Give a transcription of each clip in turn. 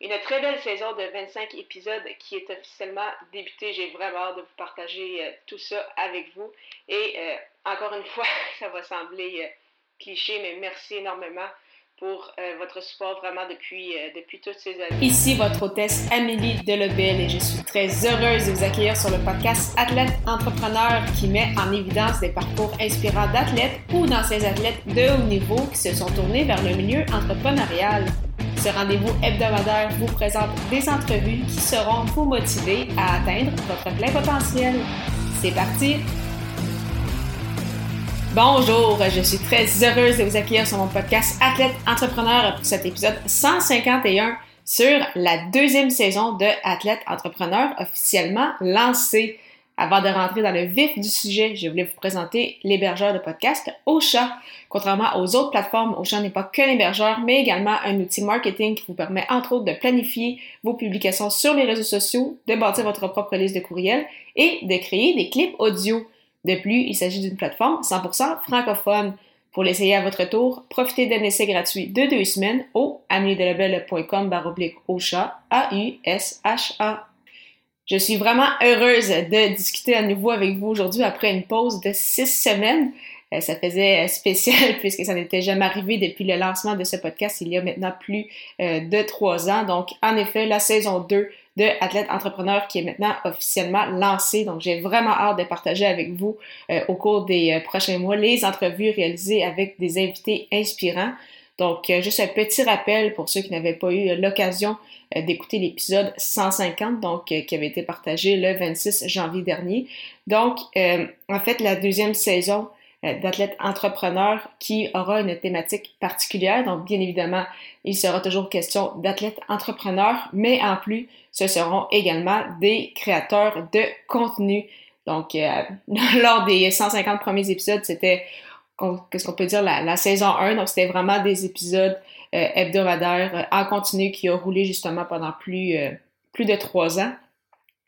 une très belle saison de 25 épisodes qui est officiellement débutée. J'ai vraiment hâte de vous partager euh, tout ça avec vous. Et euh, encore une fois, ça va sembler euh, cliché, mais merci énormément pour votre support vraiment depuis, depuis toutes ces années. Ici votre hôtesse Amélie Delebel et je suis très heureuse de vous accueillir sur le podcast Athlète Entrepreneur qui met en évidence des parcours inspirants d'athlètes ou d'anciens athlètes de haut niveau qui se sont tournés vers le milieu entrepreneurial. Ce rendez-vous hebdomadaire vous présente des entrevues qui seront vous motiver à atteindre votre plein potentiel. C'est parti! Bonjour, je suis très heureuse de vous accueillir sur mon podcast Athlète Entrepreneur pour cet épisode 151 sur la deuxième saison de Athlète Entrepreneur officiellement lancée. Avant de rentrer dans le vif du sujet, je voulais vous présenter l'hébergeur de podcast Ocha. Contrairement aux autres plateformes, Ocha n'est pas qu'un hébergeur, mais également un outil marketing qui vous permet entre autres de planifier vos publications sur les réseaux sociaux, de bâtir votre propre liste de courriels et de créer des clips audio. De plus, il s'agit d'une plateforme 100% francophone. Pour l'essayer à votre tour, profitez d'un essai gratuit de deux semaines au ameliedelabel.com baroblique Ocha, A-U-S-H-A. Je suis vraiment heureuse de discuter à nouveau avec vous aujourd'hui après une pause de six semaines. Euh, ça faisait euh, spécial puisque ça n'était jamais arrivé depuis le lancement de ce podcast il y a maintenant plus euh, de trois ans. Donc, en effet, la saison 2 de Athlète Entrepreneur qui est maintenant officiellement lancée. Donc, j'ai vraiment hâte de partager avec vous au cours des prochains mois les entrevues réalisées avec des invités inspirants. Donc, juste un petit rappel pour ceux qui n'avaient pas eu l'occasion euh, d'écouter l'épisode 150, donc euh, qui avait été partagé le 26 janvier dernier. Donc, euh, en fait, la deuxième saison d'athlète entrepreneur qui aura une thématique particulière. Donc, bien évidemment, il sera toujours question d'athlète entrepreneur, mais en plus, ce seront également des créateurs de contenu. Donc, lors des 150 premiers épisodes, c'était, qu'est-ce qu'on peut dire, la, saison 1. Donc, c'était vraiment des épisodes euh, hebdomadaire euh, en continu qui a roulé justement pendant plus, euh, plus de trois ans.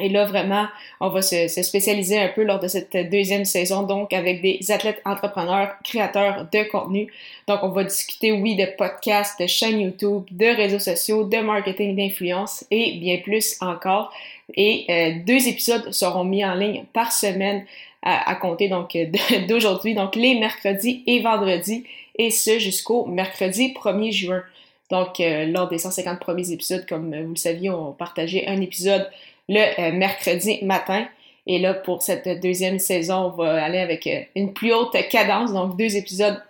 Et là, vraiment, on va se, spécialiser un peu lors de cette deuxième saison, donc avec des athlètes entrepreneurs, créateurs de contenu. Donc, on va discuter, oui, de podcasts, de chaînes YouTube, de réseaux sociaux, de marketing d'influence et bien plus encore. Et deux épisodes seront mis en ligne par semaine à, à compter donc d'aujourd'hui, donc les mercredis et vendredis et ce jusqu'au mercredi 1er juin. Donc, euh, lors des 150 premiers épisodes, comme vous le saviez, on partageait un épisode le euh, mercredi matin. Et là, pour cette deuxième saison, on va aller avec euh, une plus haute cadence, donc deux épisodes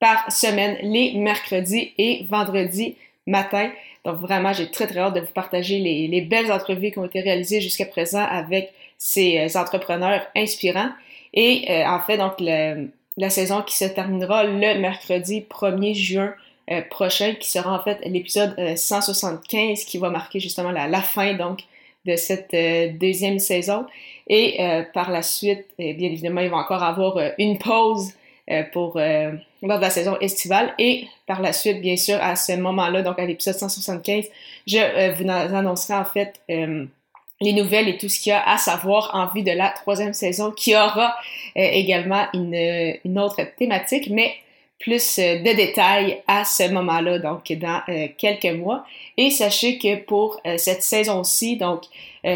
par semaine, les mercredis et vendredis matin. Donc vraiment, j'ai très très hâte de vous partager les, les belles entrevues qui ont été réalisées jusqu'à présent avec ces entrepreneurs inspirants. Et en fait, donc le, la saison qui se terminera le mercredi 1er juin euh, prochain, qui sera en fait l'épisode 175 euh, qui va marquer justement la, la fin donc de cette euh, deuxième saison. Et par la suite, eh bien évidemment, il va encore avoir une pause pour lors de la saison estivale. Et par la suite, bien sûr, à ce moment-là, donc à l'épisode 175, je vous annoncerai en fait les nouvelles et tout ce qu'il y a à savoir en vue de la troisième saison qui aura euh, également une, une, autre thématique, mais plus euh, de détails à ce moment-là, donc dans euh, quelques mois. Et sachez que pour cette saison-ci, donc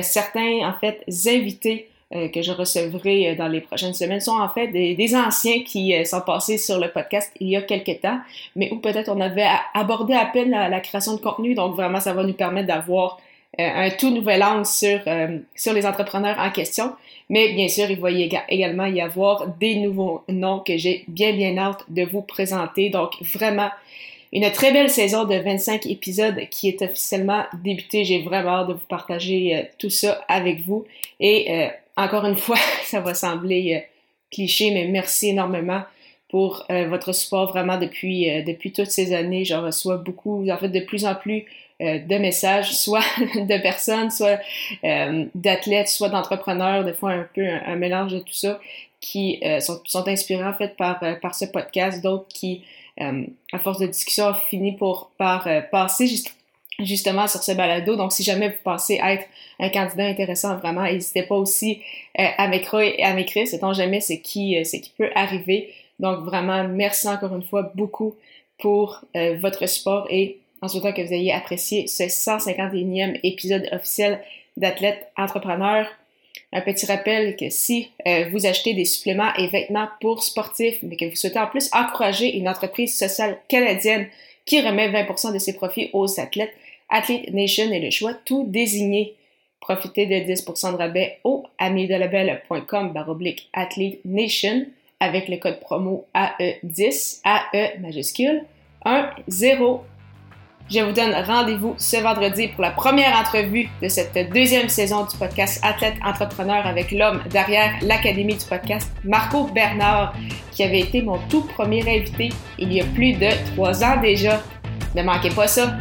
certains en fait invités que je recevrai dans les prochaines semaines sont en fait des, anciens qui sont passés sur le podcast il y a quelques temps, mais où peut-être on avait abordé à peine la, la création de contenu, donc vraiment ça va nous permettre d'avoir euh, un tout nouvel angle sur, euh, sur les entrepreneurs en question. Mais bien sûr, il va y également y avoir des nouveaux noms que j'ai bien bien hâte de vous présenter. Donc vraiment une très belle saison de 25 épisodes qui est officiellement débutée. J'ai vraiment hâte de vous partager euh, tout ça avec vous. Et encore une fois, ça va sembler cliché, mais merci énormément pour votre support vraiment depuis, depuis toutes ces années. J'en reçois beaucoup, en fait de plus en plus euh, de messages, soit de personnes, soit euh, d'athlètes, soit d'entrepreneurs, des fois un peu un, mélange de tout ça, qui euh, sont, inspirés en fait par, par ce podcast, d'autres qui, à force de discussion, ont fini pour, par passer justement sur ce balado. Donc, si jamais vous pensez être un candidat intéressant, vraiment, n'hésitez pas aussi m'écrire, à m'écrire, sait-on jamais c'est qui, c'est qui peut arriver. Donc, vraiment, merci encore une fois beaucoup pour votre support et en souhaitant que vous ayez apprécié ce 151e épisode officiel d'Athlète Entrepreneur. Un petit rappel que si euh, vous achetez des suppléments et vêtements pour sportifs, mais que vous souhaitez en plus encourager une entreprise sociale canadienne qui remet 20% de ses profits aux athlètes, Athlete Nation est le choix tout désigné. Profitez de 10% de rabais au amidelabel.com baroblique Athlete Nation avec le code promo AE10, AE majuscule 1 0 je vous donne rendez-vous ce vendredi pour la première entrevue de cette deuxième saison du podcast Athlète Entrepreneur avec l'homme derrière l'Académie du podcast, Marco Bernard, qui avait été mon tout premier invité il y a plus de trois ans déjà. Ne manquez pas ça.